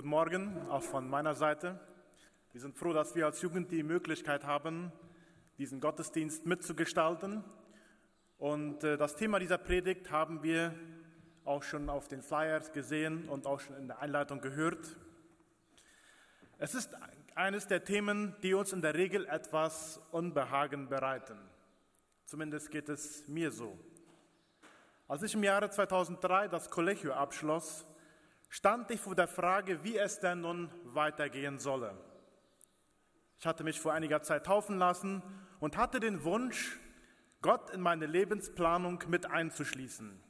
Guten Morgen, auch von meiner Seite. Wir sind froh, dass wir als Jugend die Möglichkeit haben, diesen Gottesdienst mitzugestalten. Und äh, das Thema dieser Predigt haben wir auch schon auf den Flyers gesehen und auch schon in der Einleitung gehört. Es ist eines der Themen, die uns in der Regel etwas Unbehagen bereiten. Zumindest geht es mir so. Als ich im Jahre 2003 das Collegio abschloss, stand ich vor der Frage, wie es denn nun weitergehen solle. Ich hatte mich vor einiger Zeit taufen lassen und hatte den Wunsch, Gott in meine Lebensplanung mit einzuschließen.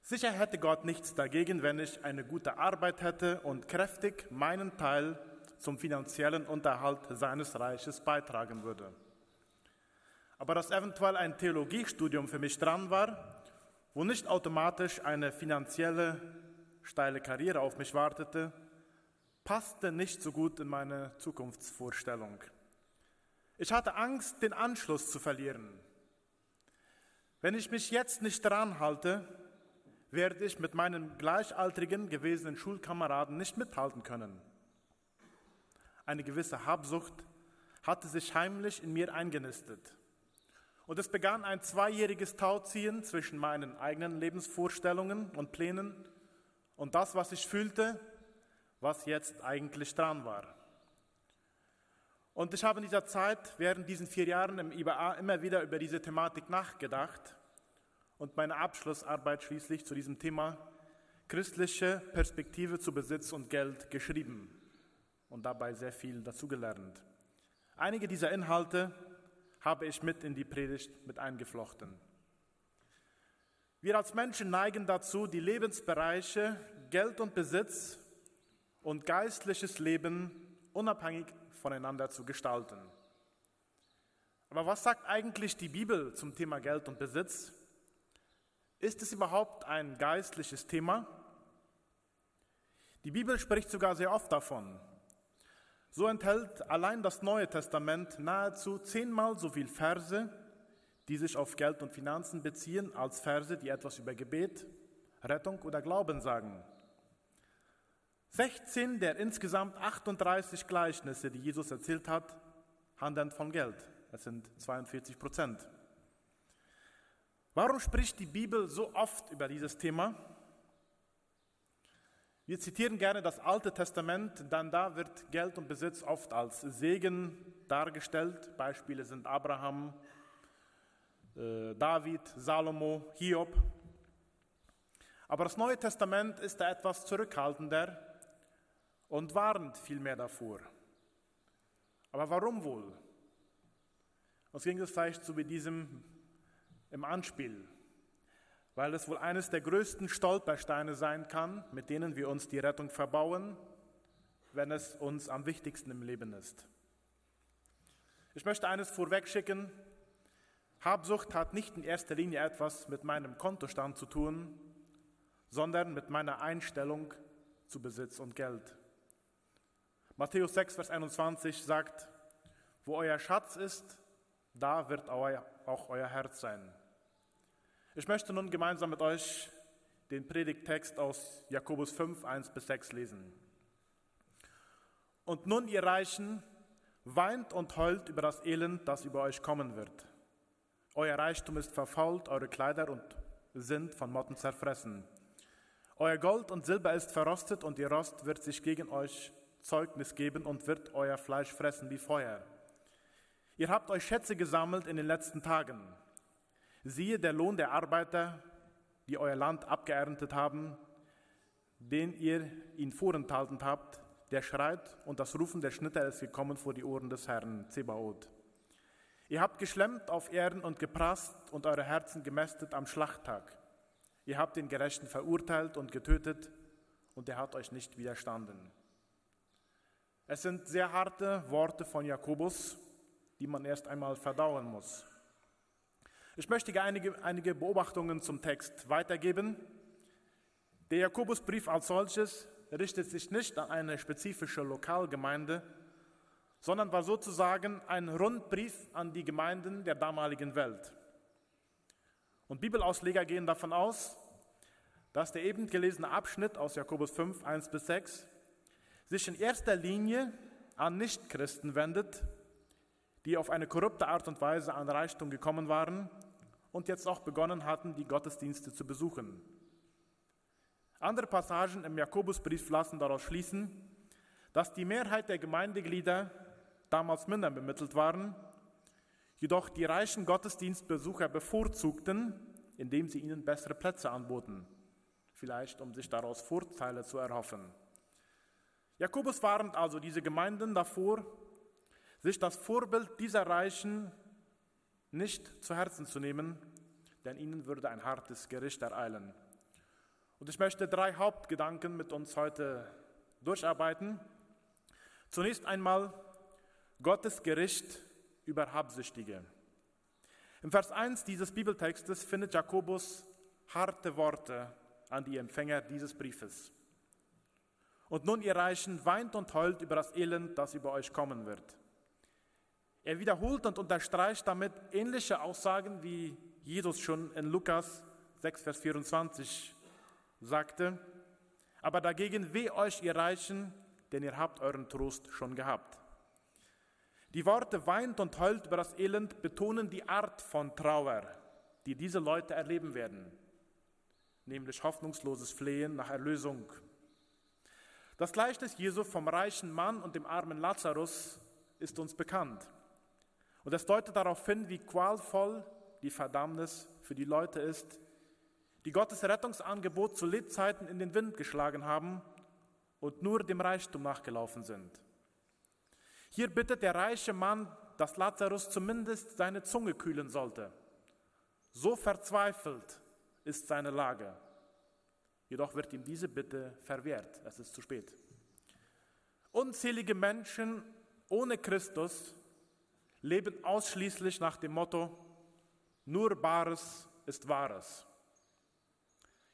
Sicher hätte Gott nichts dagegen, wenn ich eine gute Arbeit hätte und kräftig meinen Teil zum finanziellen Unterhalt seines Reiches beitragen würde. Aber dass eventuell ein Theologiestudium für mich dran war, wo nicht automatisch eine finanzielle steile Karriere auf mich wartete, passte nicht so gut in meine Zukunftsvorstellung. Ich hatte Angst, den Anschluss zu verlieren. Wenn ich mich jetzt nicht dran halte, werde ich mit meinen gleichaltrigen gewesenen Schulkameraden nicht mithalten können. Eine gewisse Habsucht hatte sich heimlich in mir eingenistet. Und es begann ein zweijähriges Tauziehen zwischen meinen eigenen Lebensvorstellungen und Plänen und das, was ich fühlte, was jetzt eigentlich dran war. Und ich habe in dieser Zeit, während diesen vier Jahren im IBA, immer wieder über diese Thematik nachgedacht und meine Abschlussarbeit schließlich zu diesem Thema christliche Perspektive zu Besitz und Geld geschrieben und dabei sehr viel dazugelernt. Einige dieser Inhalte habe ich mit in die Predigt mit eingeflochten. Wir als Menschen neigen dazu, die Lebensbereiche Geld und Besitz und geistliches Leben unabhängig voneinander zu gestalten. Aber was sagt eigentlich die Bibel zum Thema Geld und Besitz? Ist es überhaupt ein geistliches Thema? Die Bibel spricht sogar sehr oft davon. So enthält allein das Neue Testament nahezu zehnmal so viele Verse, die sich auf Geld und Finanzen beziehen, als Verse, die etwas über Gebet, Rettung oder Glauben sagen. 16 der insgesamt 38 Gleichnisse, die Jesus erzählt hat, handeln von Geld. Das sind 42 Prozent. Warum spricht die Bibel so oft über dieses Thema? Wir zitieren gerne das Alte Testament, denn da wird Geld und Besitz oft als Segen dargestellt. Beispiele sind Abraham, David, Salomo, Hiob. Aber das Neue Testament ist da etwas zurückhaltender und warnt vielmehr davor. Aber warum wohl? Uns ging es vielleicht so wie diesem im Anspiel, weil es wohl eines der größten Stolpersteine sein kann, mit denen wir uns die Rettung verbauen, wenn es uns am wichtigsten im Leben ist. Ich möchte eines vorwegschicken. Habsucht hat nicht in erster Linie etwas mit meinem Kontostand zu tun, sondern mit meiner Einstellung zu Besitz und Geld. Matthäus 6, Vers 21 sagt, wo euer Schatz ist, da wird auch euer Herz sein. Ich möchte nun gemeinsam mit euch den Predigttext aus Jakobus 5, 1 bis 6 lesen. Und nun, ihr Reichen, weint und heult über das Elend, das über euch kommen wird. Euer Reichtum ist verfault, eure Kleider und sind von Motten zerfressen. Euer Gold und Silber ist verrostet und ihr Rost wird sich gegen euch Zeugnis geben und wird euer Fleisch fressen wie Feuer. Ihr habt euch Schätze gesammelt in den letzten Tagen. Siehe der Lohn der Arbeiter, die euer Land abgeerntet haben, den ihr ihn vorenthalten habt, der schreit und das Rufen der Schnitter ist gekommen vor die Ohren des Herrn Zebaoth. Ihr habt geschlemmt auf Erden und geprasst und eure Herzen gemästet am Schlachttag. Ihr habt den Gerechten verurteilt und getötet und er hat euch nicht widerstanden. Es sind sehr harte Worte von Jakobus, die man erst einmal verdauen muss. Ich möchte einige, einige Beobachtungen zum Text weitergeben. Der Jakobusbrief als solches richtet sich nicht an eine spezifische Lokalgemeinde, sondern war sozusagen ein Rundbrief an die Gemeinden der damaligen Welt. Und Bibelausleger gehen davon aus, dass der eben gelesene Abschnitt aus Jakobus 5, 1 bis 6 sich in erster Linie an Nichtchristen wendet, die auf eine korrupte Art und Weise an Reichtum gekommen waren und jetzt auch begonnen hatten, die Gottesdienste zu besuchen. Andere Passagen im Jakobusbrief lassen daraus schließen, dass die Mehrheit der Gemeindeglieder damals minder bemittelt waren, jedoch die reichen Gottesdienstbesucher bevorzugten, indem sie ihnen bessere Plätze anboten, vielleicht um sich daraus Vorteile zu erhoffen. Jakobus warnt also diese Gemeinden davor, sich das Vorbild dieser Reichen nicht zu Herzen zu nehmen, denn ihnen würde ein hartes Gericht ereilen. Und ich möchte drei Hauptgedanken mit uns heute durcharbeiten. Zunächst einmal Gottes Gericht über Habsüchtige. Im Vers 1 dieses Bibeltextes findet Jakobus harte Worte an die Empfänger dieses Briefes. Und nun, ihr Reichen, weint und heult über das Elend, das über euch kommen wird. Er wiederholt und unterstreicht damit ähnliche Aussagen, wie Jesus schon in Lukas 6, Vers 24 sagte. Aber dagegen weh euch, ihr Reichen, denn ihr habt euren Trost schon gehabt. Die Worte weint und heult über das Elend betonen die Art von Trauer, die diese Leute erleben werden, nämlich hoffnungsloses Flehen nach Erlösung. Das Gleichnis Jesu vom reichen Mann und dem armen Lazarus ist uns bekannt. Und es deutet darauf hin, wie qualvoll die Verdammnis für die Leute ist, die Gottes Rettungsangebot zu Lebzeiten in den Wind geschlagen haben und nur dem Reichtum nachgelaufen sind. Hier bittet der reiche Mann, dass Lazarus zumindest seine Zunge kühlen sollte. So verzweifelt ist seine Lage. Jedoch wird ihm diese Bitte verwehrt. Es ist zu spät. Unzählige Menschen ohne Christus leben ausschließlich nach dem Motto, nur Bares ist Wahres.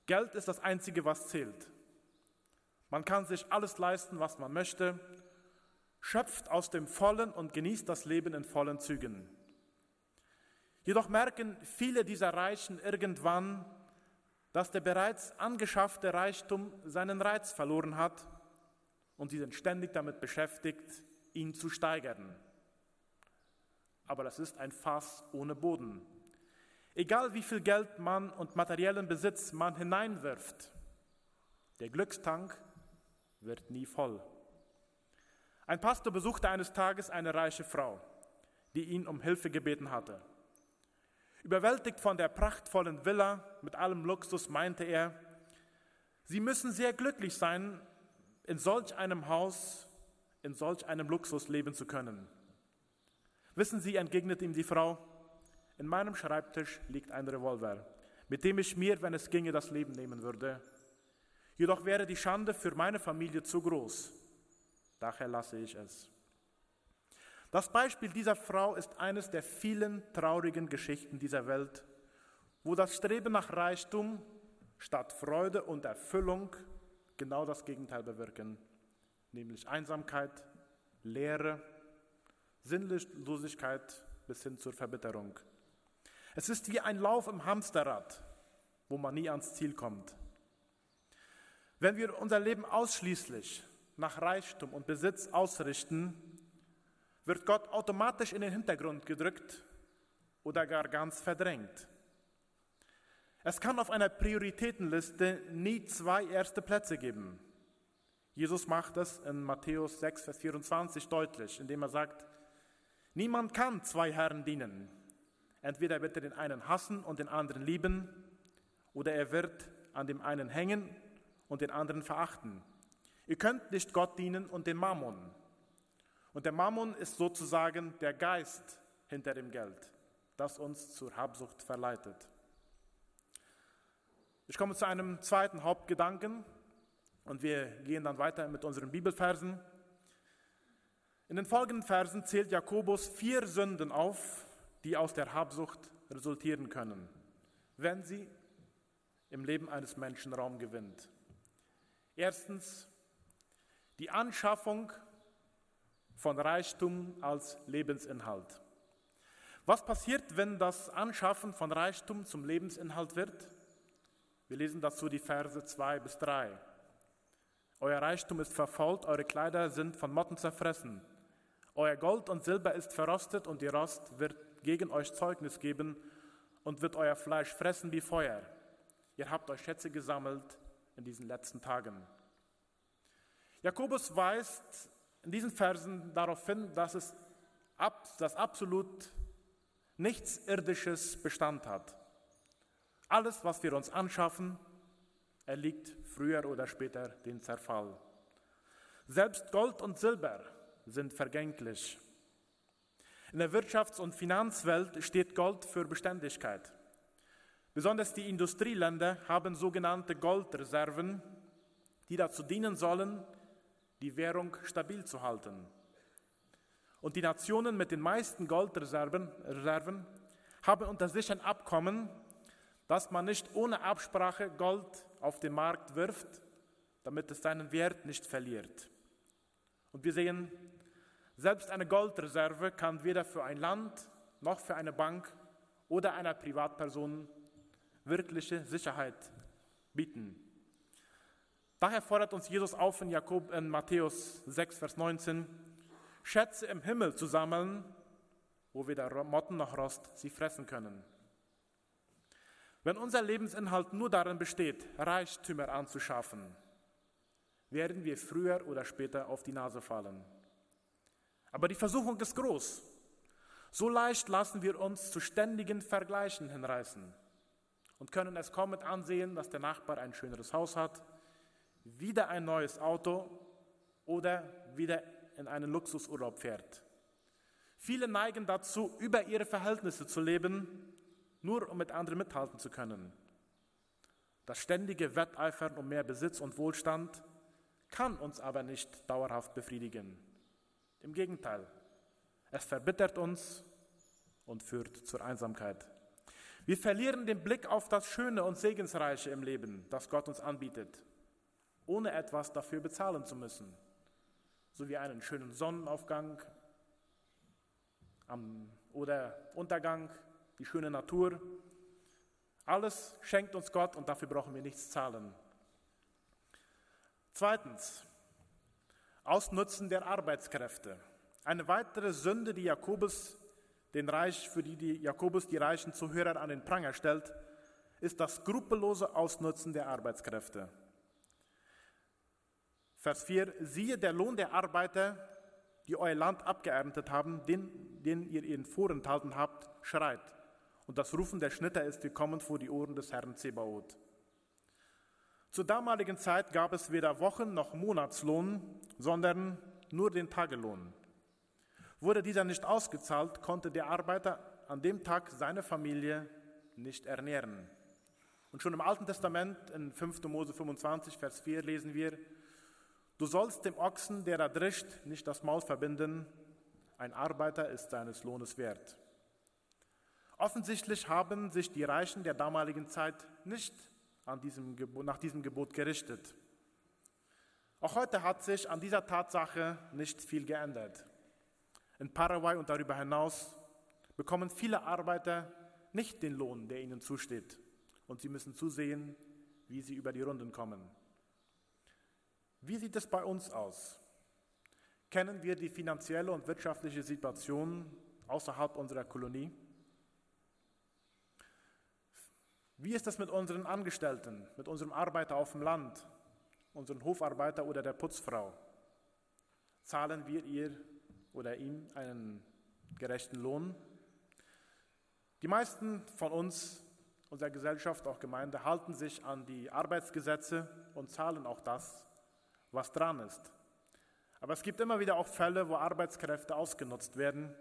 Geld ist das Einzige, was zählt. Man kann sich alles leisten, was man möchte, schöpft aus dem Vollen und genießt das Leben in vollen Zügen. Jedoch merken viele dieser Reichen irgendwann, dass der bereits angeschaffte Reichtum seinen Reiz verloren hat und sie sind ständig damit beschäftigt, ihn zu steigern aber das ist ein Fass ohne Boden. Egal wie viel Geld man und materiellen Besitz man hineinwirft, der Glückstank wird nie voll. Ein Pastor besuchte eines Tages eine reiche Frau, die ihn um Hilfe gebeten hatte. Überwältigt von der prachtvollen Villa mit allem Luxus meinte er, Sie müssen sehr glücklich sein, in solch einem Haus, in solch einem Luxus leben zu können. Wissen Sie, entgegnet ihm die Frau, in meinem Schreibtisch liegt ein Revolver, mit dem ich mir, wenn es ginge, das Leben nehmen würde. Jedoch wäre die Schande für meine Familie zu groß. Daher lasse ich es. Das Beispiel dieser Frau ist eines der vielen traurigen Geschichten dieser Welt, wo das Streben nach Reichtum statt Freude und Erfüllung genau das Gegenteil bewirken, nämlich Einsamkeit, Leere, Sinnlosigkeit bis hin zur Verbitterung. Es ist wie ein Lauf im Hamsterrad, wo man nie ans Ziel kommt. Wenn wir unser Leben ausschließlich nach Reichtum und Besitz ausrichten, wird Gott automatisch in den Hintergrund gedrückt oder gar ganz verdrängt. Es kann auf einer Prioritätenliste nie zwei erste Plätze geben. Jesus macht das in Matthäus 6, Vers 24 deutlich, indem er sagt, Niemand kann zwei Herren dienen. Entweder wird er den einen hassen und den anderen lieben, oder er wird an dem einen hängen und den anderen verachten. Ihr könnt nicht Gott dienen und den Mammon. Und der Mammon ist sozusagen der Geist hinter dem Geld, das uns zur Habsucht verleitet. Ich komme zu einem zweiten Hauptgedanken und wir gehen dann weiter mit unseren Bibelversen. In den folgenden Versen zählt Jakobus vier Sünden auf, die aus der Habsucht resultieren können, wenn sie im Leben eines Menschen Raum gewinnt. Erstens die Anschaffung von Reichtum als Lebensinhalt. Was passiert, wenn das Anschaffen von Reichtum zum Lebensinhalt wird? Wir lesen dazu die Verse 2 bis 3. Euer Reichtum ist verfault, eure Kleider sind von Motten zerfressen. Euer Gold und Silber ist verrostet und die Rost wird gegen euch Zeugnis geben und wird euer Fleisch fressen wie Feuer. Ihr habt euch Schätze gesammelt in diesen letzten Tagen. Jakobus weist in diesen Versen darauf hin, dass es ab, dass absolut nichts Irdisches Bestand hat. Alles, was wir uns anschaffen, erliegt früher oder später den Zerfall. Selbst Gold und Silber sind vergänglich. In der Wirtschafts- und Finanzwelt steht Gold für Beständigkeit. Besonders die Industrieländer haben sogenannte Goldreserven, die dazu dienen sollen, die Währung stabil zu halten. Und die Nationen mit den meisten Goldreserven Reserven, haben unter sich ein Abkommen, dass man nicht ohne Absprache Gold auf den Markt wirft, damit es seinen Wert nicht verliert. Und wir sehen, selbst eine Goldreserve kann weder für ein Land noch für eine Bank oder einer Privatperson wirkliche Sicherheit bieten. Daher fordert uns Jesus auf in, Jakob, in Matthäus 6, Vers 19, Schätze im Himmel zu sammeln, wo weder Motten noch Rost sie fressen können. Wenn unser Lebensinhalt nur darin besteht, Reichtümer anzuschaffen, werden wir früher oder später auf die Nase fallen. Aber die Versuchung ist groß. So leicht lassen wir uns zu ständigen Vergleichen hinreißen und können es kaum mit ansehen, dass der Nachbar ein schöneres Haus hat, wieder ein neues Auto oder wieder in einen Luxusurlaub fährt. Viele neigen dazu, über ihre Verhältnisse zu leben, nur um mit anderen mithalten zu können. Das ständige Wetteifern um mehr Besitz und Wohlstand kann uns aber nicht dauerhaft befriedigen. Im Gegenteil, es verbittert uns und führt zur Einsamkeit. Wir verlieren den Blick auf das Schöne und Segensreiche im Leben, das Gott uns anbietet, ohne etwas dafür bezahlen zu müssen, so wie einen schönen Sonnenaufgang oder Untergang, die schöne Natur. Alles schenkt uns Gott und dafür brauchen wir nichts zahlen. Zweitens, Ausnutzen der Arbeitskräfte. Eine weitere Sünde, die Jakobus den Reich, für die, die Jakobus die reichen Zuhörer an den Pranger stellt, ist das skrupellose Ausnutzen der Arbeitskräfte. Vers 4, siehe der Lohn der Arbeiter, die euer Land abgeerntet haben, den, den ihr ihnen vorenthalten habt, schreit. Und das Rufen der Schnitter ist gekommen vor die Ohren des Herrn Zebaoth. Zur damaligen Zeit gab es weder Wochen- noch Monatslohn, sondern nur den Tagelohn. Wurde dieser nicht ausgezahlt, konnte der Arbeiter an dem Tag seine Familie nicht ernähren. Und schon im Alten Testament, in 5. Mose 25, Vers 4, lesen wir, Du sollst dem Ochsen, der da drischt, nicht das Maul verbinden, ein Arbeiter ist seines Lohnes wert. Offensichtlich haben sich die Reichen der damaligen Zeit nicht diesem nach diesem Gebot gerichtet. Auch heute hat sich an dieser Tatsache nicht viel geändert. In Paraguay und darüber hinaus bekommen viele Arbeiter nicht den Lohn, der ihnen zusteht. Und sie müssen zusehen, wie sie über die Runden kommen. Wie sieht es bei uns aus? Kennen wir die finanzielle und wirtschaftliche Situation außerhalb unserer Kolonie? Wie ist das mit unseren Angestellten, mit unserem Arbeiter auf dem Land, unseren Hofarbeiter oder der Putzfrau? Zahlen wir ihr oder ihm einen gerechten Lohn? Die meisten von uns, unserer Gesellschaft, auch Gemeinde, halten sich an die Arbeitsgesetze und zahlen auch das, was dran ist. Aber es gibt immer wieder auch Fälle, wo Arbeitskräfte ausgenutzt werden.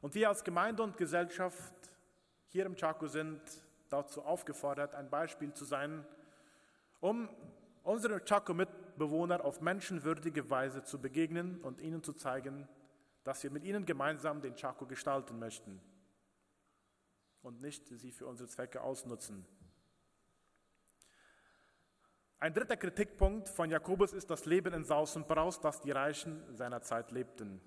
Und wir als Gemeinde und Gesellschaft hier im Chaco sind dazu aufgefordert, ein Beispiel zu sein, um unseren Chaco-Mitbewohner auf menschenwürdige Weise zu begegnen und ihnen zu zeigen, dass wir mit ihnen gemeinsam den Chaco gestalten möchten und nicht sie für unsere Zwecke ausnutzen. Ein dritter Kritikpunkt von Jakobus ist das Leben in Saus und Braus, das die Reichen seiner Zeit lebten.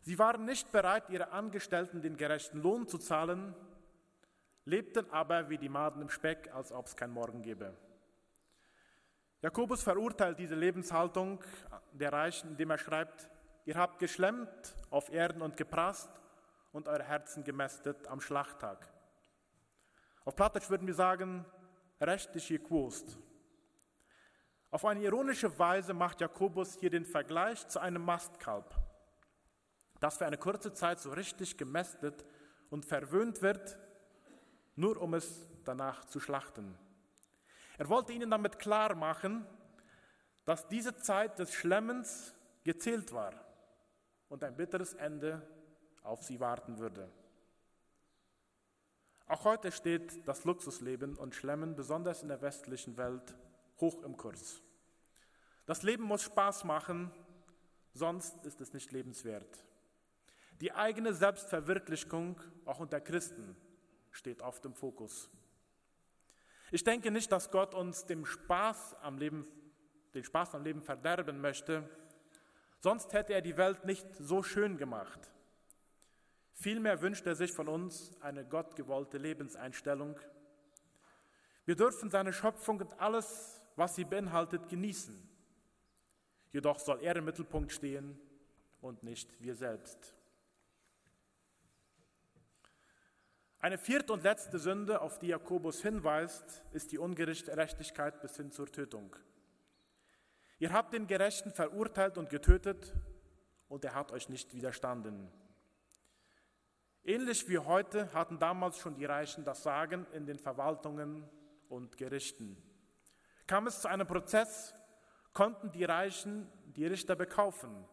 Sie waren nicht bereit, ihre Angestellten den gerechten Lohn zu zahlen, lebten aber wie die Maden im Speck, als ob es kein Morgen gäbe. Jakobus verurteilt diese Lebenshaltung der Reichen, indem er schreibt, ihr habt geschlemmt auf Erden und geprasst und eure Herzen gemästet am Schlachttag. Auf Plattdeutsch würden wir sagen, rechtlich gequost. Auf eine ironische Weise macht Jakobus hier den Vergleich zu einem Mastkalb, das für eine kurze Zeit so richtig gemästet und verwöhnt wird, nur um es danach zu schlachten. Er wollte ihnen damit klar machen, dass diese Zeit des Schlemmens gezählt war und ein bitteres Ende auf sie warten würde. Auch heute steht das Luxusleben und Schlemmen, besonders in der westlichen Welt, hoch im Kurs. Das Leben muss Spaß machen, sonst ist es nicht lebenswert. Die eigene Selbstverwirklichung, auch unter Christen, steht oft im Fokus. Ich denke nicht, dass Gott uns dem Spaß am Leben, den Spaß am Leben verderben möchte, sonst hätte er die Welt nicht so schön gemacht. Vielmehr wünscht er sich von uns eine gottgewollte Lebenseinstellung. Wir dürfen seine Schöpfung und alles, was sie beinhaltet, genießen. Jedoch soll er im Mittelpunkt stehen und nicht wir selbst. Eine vierte und letzte Sünde, auf die Jakobus hinweist, ist die Ungerechtigkeit bis hin zur Tötung. Ihr habt den Gerechten verurteilt und getötet und er hat euch nicht widerstanden. Ähnlich wie heute hatten damals schon die Reichen das Sagen in den Verwaltungen und Gerichten. Kam es zu einem Prozess, konnten die Reichen die Richter bekaufen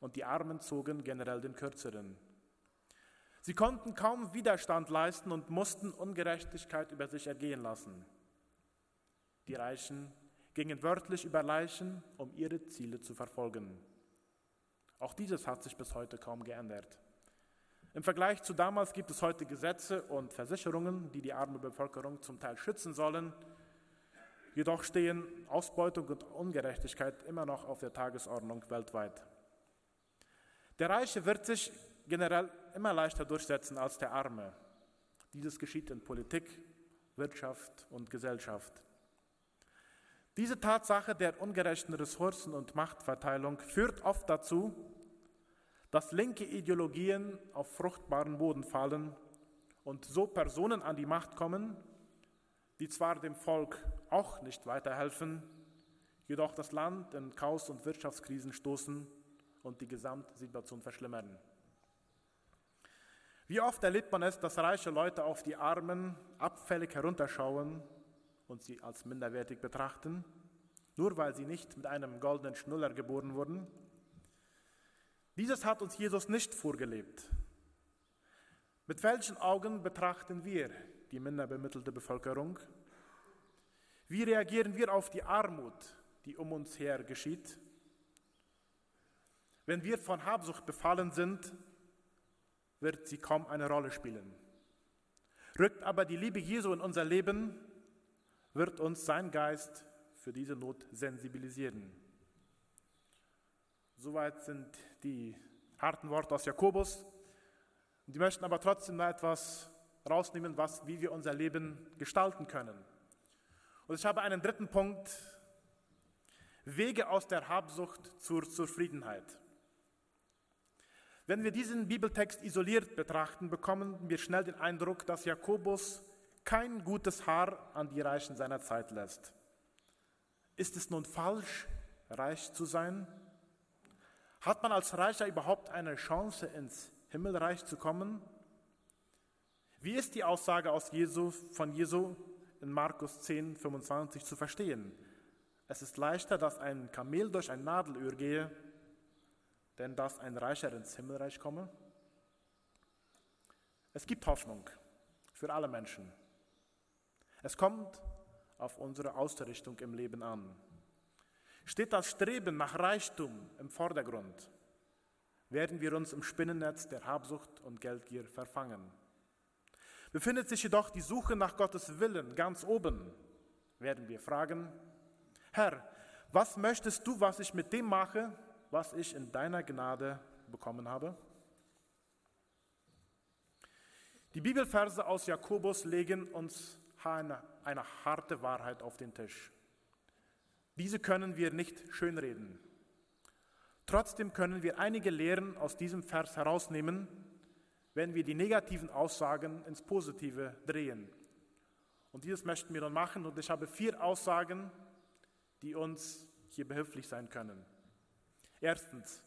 und die Armen zogen generell den Kürzeren. Sie konnten kaum Widerstand leisten und mussten Ungerechtigkeit über sich ergehen lassen. Die Reichen gingen wörtlich über Leichen, um ihre Ziele zu verfolgen. Auch dieses hat sich bis heute kaum geändert. Im Vergleich zu damals gibt es heute Gesetze und Versicherungen, die die arme Bevölkerung zum Teil schützen sollen. Jedoch stehen Ausbeutung und Ungerechtigkeit immer noch auf der Tagesordnung weltweit. Der Reiche wird sich generell immer leichter durchsetzen als der Arme. Dieses geschieht in Politik, Wirtschaft und Gesellschaft. Diese Tatsache der ungerechten Ressourcen und Machtverteilung führt oft dazu, dass linke Ideologien auf fruchtbaren Boden fallen und so Personen an die Macht kommen, die zwar dem Volk auch nicht weiterhelfen, jedoch das Land in Chaos und Wirtschaftskrisen stoßen und die Gesamtsituation verschlimmern. Wie oft erlebt man es, dass reiche Leute auf die Armen abfällig herunterschauen und sie als minderwertig betrachten, nur weil sie nicht mit einem goldenen Schnuller geboren wurden dieses hat uns Jesus nicht vorgelebt. Mit welchen Augen betrachten wir die minderbemittelte Bevölkerung? Wie reagieren wir auf die Armut, die um uns her geschieht? Wenn wir von Habsucht befallen sind, wird sie kaum eine Rolle spielen. Rückt aber die Liebe Jesu in unser Leben, wird uns sein Geist für diese Not sensibilisieren. Soweit sind die harten Worte aus Jakobus. Die möchten aber trotzdem noch etwas rausnehmen, was, wie wir unser Leben gestalten können. Und ich habe einen dritten Punkt, Wege aus der Habsucht zur Zufriedenheit. Wenn wir diesen Bibeltext isoliert betrachten, bekommen wir schnell den Eindruck, dass Jakobus kein gutes Haar an die Reichen seiner Zeit lässt. Ist es nun falsch, reich zu sein? Hat man als Reicher überhaupt eine Chance, ins Himmelreich zu kommen? Wie ist die Aussage aus Jesu, von Jesu in Markus 10, 25 zu verstehen? Es ist leichter, dass ein Kamel durch ein Nadelöhr gehe, denn dass ein Reicher ins Himmelreich komme? Es gibt Hoffnung für alle Menschen. Es kommt auf unsere Ausrichtung im Leben an. Steht das Streben nach Reichtum im Vordergrund, werden wir uns im Spinnennetz der Habsucht und Geldgier verfangen. Befindet sich jedoch die Suche nach Gottes Willen ganz oben, werden wir fragen, Herr, was möchtest du, was ich mit dem mache, was ich in deiner Gnade bekommen habe? Die Bibelverse aus Jakobus legen uns eine, eine harte Wahrheit auf den Tisch. Diese können wir nicht schönreden. Trotzdem können wir einige Lehren aus diesem Vers herausnehmen, wenn wir die negativen Aussagen ins Positive drehen. Und dieses möchten wir dann machen. Und ich habe vier Aussagen, die uns hier behilflich sein können. Erstens,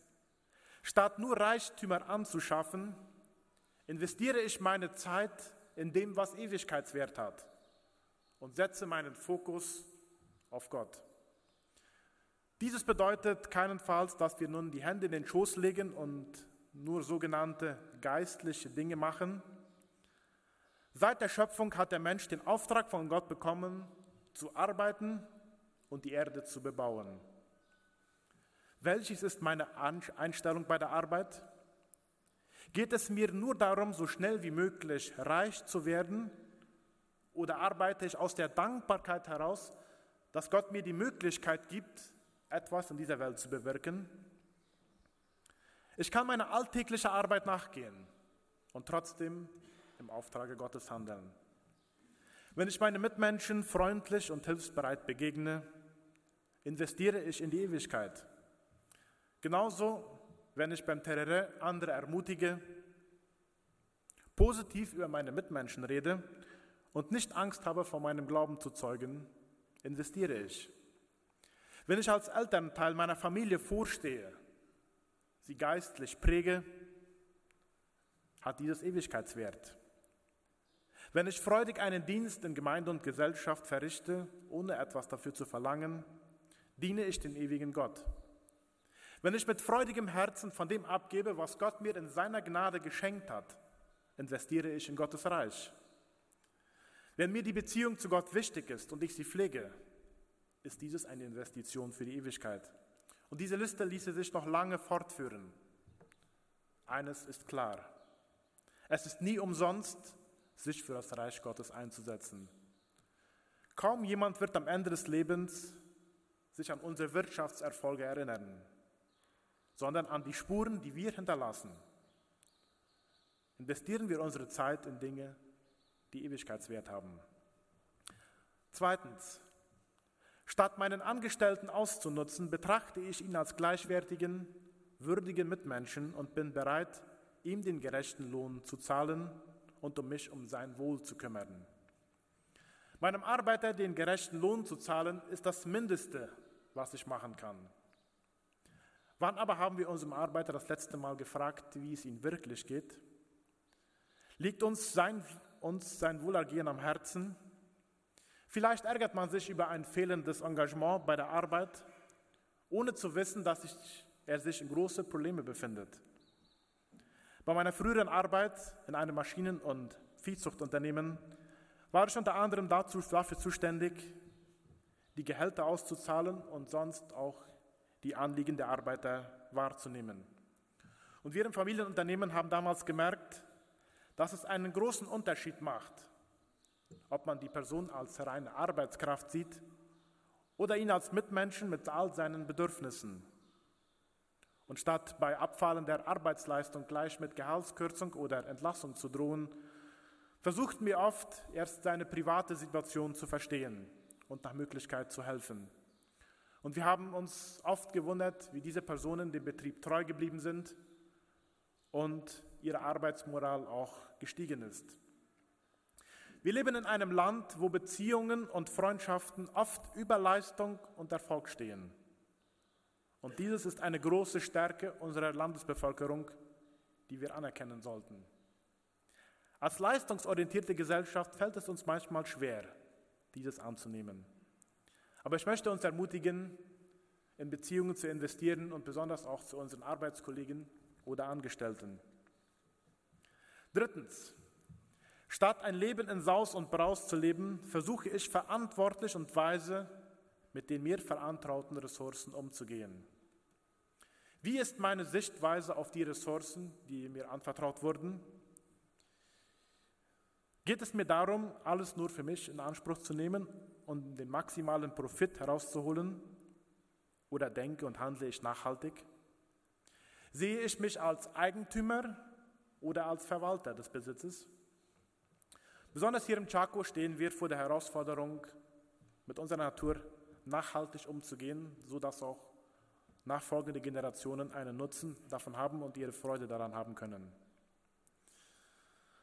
statt nur Reichtümer anzuschaffen, investiere ich meine Zeit in dem, was Ewigkeitswert hat und setze meinen Fokus auf Gott. Dieses bedeutet keinenfalls, dass wir nun die Hände in den Schoß legen und nur sogenannte geistliche Dinge machen. Seit der Schöpfung hat der Mensch den Auftrag von Gott bekommen, zu arbeiten und die Erde zu bebauen. Welches ist meine Einstellung bei der Arbeit? Geht es mir nur darum, so schnell wie möglich reich zu werden? Oder arbeite ich aus der Dankbarkeit heraus, dass Gott mir die Möglichkeit gibt, etwas in dieser Welt zu bewirken? Ich kann meiner alltäglichen Arbeit nachgehen und trotzdem im Auftrage Gottes handeln. Wenn ich meinen Mitmenschen freundlich und hilfsbereit begegne, investiere ich in die Ewigkeit. Genauso wenn ich beim Terere andere ermutige, positiv über meine Mitmenschen rede und nicht Angst habe, vor meinem Glauben zu zeugen, investiere ich. Wenn ich als Elternteil meiner Familie vorstehe, sie geistlich präge, hat dieses Ewigkeitswert. Wenn ich freudig einen Dienst in Gemeinde und Gesellschaft verrichte, ohne etwas dafür zu verlangen, diene ich den ewigen Gott. Wenn ich mit freudigem Herzen von dem abgebe, was Gott mir in seiner Gnade geschenkt hat, investiere ich in Gottes Reich. Wenn mir die Beziehung zu Gott wichtig ist und ich sie pflege, ist dieses eine Investition für die Ewigkeit. Und diese Liste ließe sich noch lange fortführen. Eines ist klar. Es ist nie umsonst, sich für das Reich Gottes einzusetzen. Kaum jemand wird am Ende des Lebens sich an unsere Wirtschaftserfolge erinnern sondern an die Spuren, die wir hinterlassen. Investieren wir unsere Zeit in Dinge, die Ewigkeitswert haben. Zweitens, statt meinen Angestellten auszunutzen, betrachte ich ihn als gleichwertigen, würdigen Mitmenschen und bin bereit, ihm den gerechten Lohn zu zahlen und um mich um sein Wohl zu kümmern. Meinem Arbeiter den gerechten Lohn zu zahlen, ist das Mindeste, was ich machen kann. Wann aber haben wir unserem Arbeiter das letzte Mal gefragt, wie es ihm wirklich geht? Liegt uns sein, uns sein Wohlergehen am Herzen? Vielleicht ärgert man sich über ein fehlendes Engagement bei der Arbeit, ohne zu wissen, dass sich, er sich in große Probleme befindet. Bei meiner früheren Arbeit in einem Maschinen- und Viehzuchtunternehmen war ich unter anderem dazu, dafür zuständig, die Gehälter auszuzahlen und sonst auch die Anliegen der Arbeiter wahrzunehmen. Und wir im Familienunternehmen haben damals gemerkt, dass es einen großen Unterschied macht, ob man die Person als reine Arbeitskraft sieht oder ihn als Mitmenschen mit all seinen Bedürfnissen. Und statt bei Abfallen der Arbeitsleistung gleich mit Gehaltskürzung oder Entlassung zu drohen, versuchten wir oft erst seine private Situation zu verstehen und nach Möglichkeit zu helfen. Und wir haben uns oft gewundert, wie diese Personen dem Betrieb treu geblieben sind und ihre Arbeitsmoral auch gestiegen ist. Wir leben in einem Land, wo Beziehungen und Freundschaften oft über Leistung und Erfolg stehen. Und dieses ist eine große Stärke unserer Landesbevölkerung, die wir anerkennen sollten. Als leistungsorientierte Gesellschaft fällt es uns manchmal schwer, dieses anzunehmen. Aber ich möchte uns ermutigen, in Beziehungen zu investieren und besonders auch zu unseren Arbeitskollegen oder Angestellten. Drittens, statt ein Leben in Saus und Braus zu leben, versuche ich verantwortlich und weise mit den mir verantrauten Ressourcen umzugehen. Wie ist meine Sichtweise auf die Ressourcen, die mir anvertraut wurden? Geht es mir darum, alles nur für mich in Anspruch zu nehmen und den maximalen Profit herauszuholen? Oder denke und handle ich nachhaltig? Sehe ich mich als Eigentümer oder als Verwalter des Besitzes? Besonders hier im Chaco stehen wir vor der Herausforderung, mit unserer Natur nachhaltig umzugehen, sodass auch nachfolgende Generationen einen Nutzen davon haben und ihre Freude daran haben können.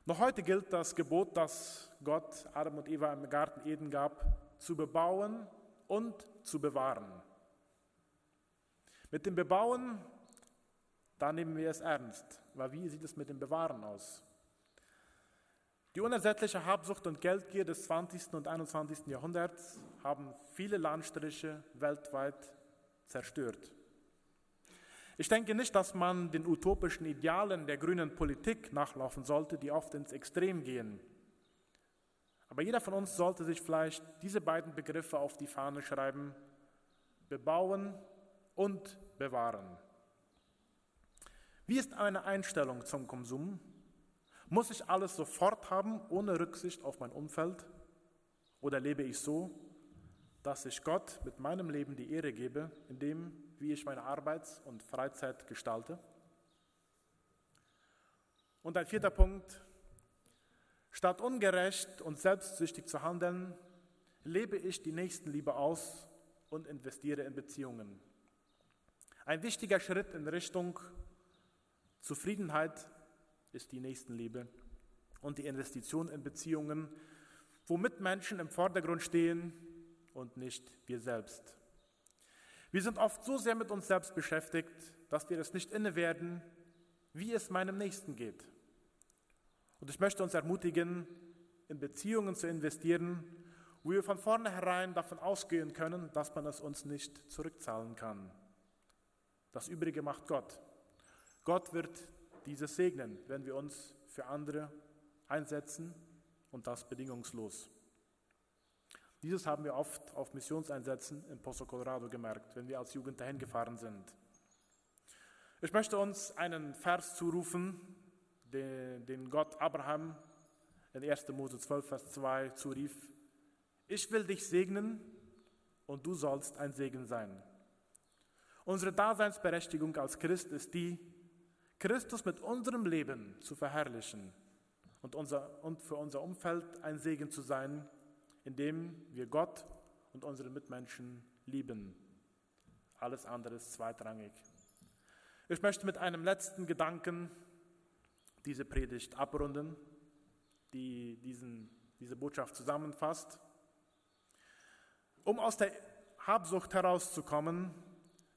Noch heute gilt das Gebot, das Gott Adam und Eva im Garten Eden gab, zu bebauen und zu bewahren. Mit dem Bebauen, da nehmen wir es ernst, weil wie sieht es mit dem Bewahren aus? Die unersättliche Habsucht und Geldgier des 20. und 21. Jahrhunderts haben viele Landstriche weltweit zerstört. Ich denke nicht, dass man den utopischen Idealen der grünen Politik nachlaufen sollte, die oft ins Extrem gehen. Aber jeder von uns sollte sich vielleicht diese beiden Begriffe auf die Fahne schreiben, bebauen und bewahren. Wie ist eine Einstellung zum Konsum? Muss ich alles sofort haben, ohne Rücksicht auf mein Umfeld? Oder lebe ich so, dass ich Gott mit meinem Leben die Ehre gebe, indem wie ich meine Arbeits- und Freizeit gestalte? Und ein vierter Punkt, statt ungerecht und selbstsüchtig zu handeln, lebe ich die Nächstenliebe aus und investiere in Beziehungen. Ein wichtiger Schritt in Richtung Zufriedenheit ist die Nächstenliebe und die Investition in Beziehungen, womit Menschen im Vordergrund stehen und nicht wir selbst. Wir sind oft so sehr mit uns selbst beschäftigt, dass wir es nicht inne werden, wie es meinem Nächsten geht. Und ich möchte uns ermutigen, in Beziehungen zu investieren, wo wir von vornherein davon ausgehen können, dass man es uns nicht zurückzahlen kann. Das Übrige macht Gott. Gott wird dieses segnen, wenn wir uns für andere einsetzen und das bedingungslos. Dieses haben wir oft auf Missionseinsätzen in Pozo Colorado gemerkt, wenn wir als Jugend dahin gefahren sind. Ich möchte uns einen Vers zurufen, den, Gott Abraham in 1. Mose 12, Vers 2 zurief. Ich will dich segnen und du sollst ein Segen sein. Unsere Daseinsberechtigung als Christ ist die, Christus mit unserem Leben zu verherrlichen und, unser, und für unser Umfeld ein Segen zu sein, indem wir Gott und unsere Mitmenschen lieben. Alles andere ist zweitrangig. Ich möchte mit einem letzten Gedanken diese Predigt abrunden, die diesen, diese Botschaft zusammenfasst. Um aus der Habsucht herauszukommen,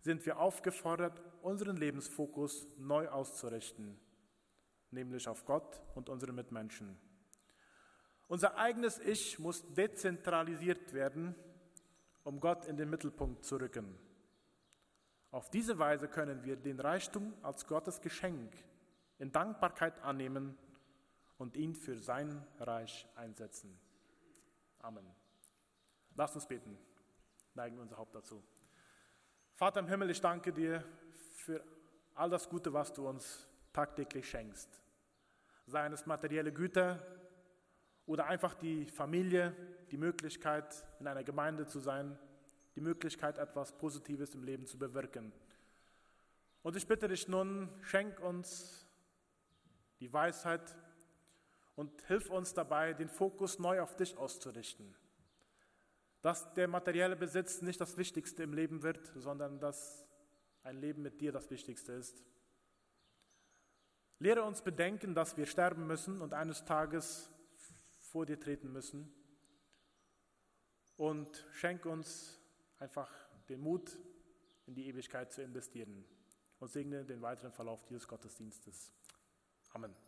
sind wir aufgefordert, unseren Lebensfokus neu auszurichten, nämlich auf Gott und unsere Mitmenschen. Unser eigenes Ich muss dezentralisiert werden, um Gott in den Mittelpunkt zu rücken. Auf diese Weise können wir den Reichtum als Gottes Geschenk in Dankbarkeit annehmen und ihn für sein Reich einsetzen. Amen. Lasst uns beten. Neigen unser Haupt dazu. Vater im Himmel, ich danke dir für all das Gute, was du uns tagtäglich schenkst. Seien es materielle Güter oder einfach die Familie, die Möglichkeit, in einer Gemeinde zu sein, die Möglichkeit, etwas Positives im Leben zu bewirken. Und ich bitte dich nun, schenk uns die Weisheit und hilf uns dabei, den Fokus neu auf dich auszurichten dass der materielle Besitz nicht das Wichtigste im Leben wird, sondern dass ein Leben mit dir das Wichtigste ist. Lehre uns bedenken, dass wir sterben müssen und eines Tages vor dir treten müssen. Und schenke uns einfach den Mut, in die Ewigkeit zu investieren. Und segne den weiteren Verlauf dieses Gottesdienstes. Amen.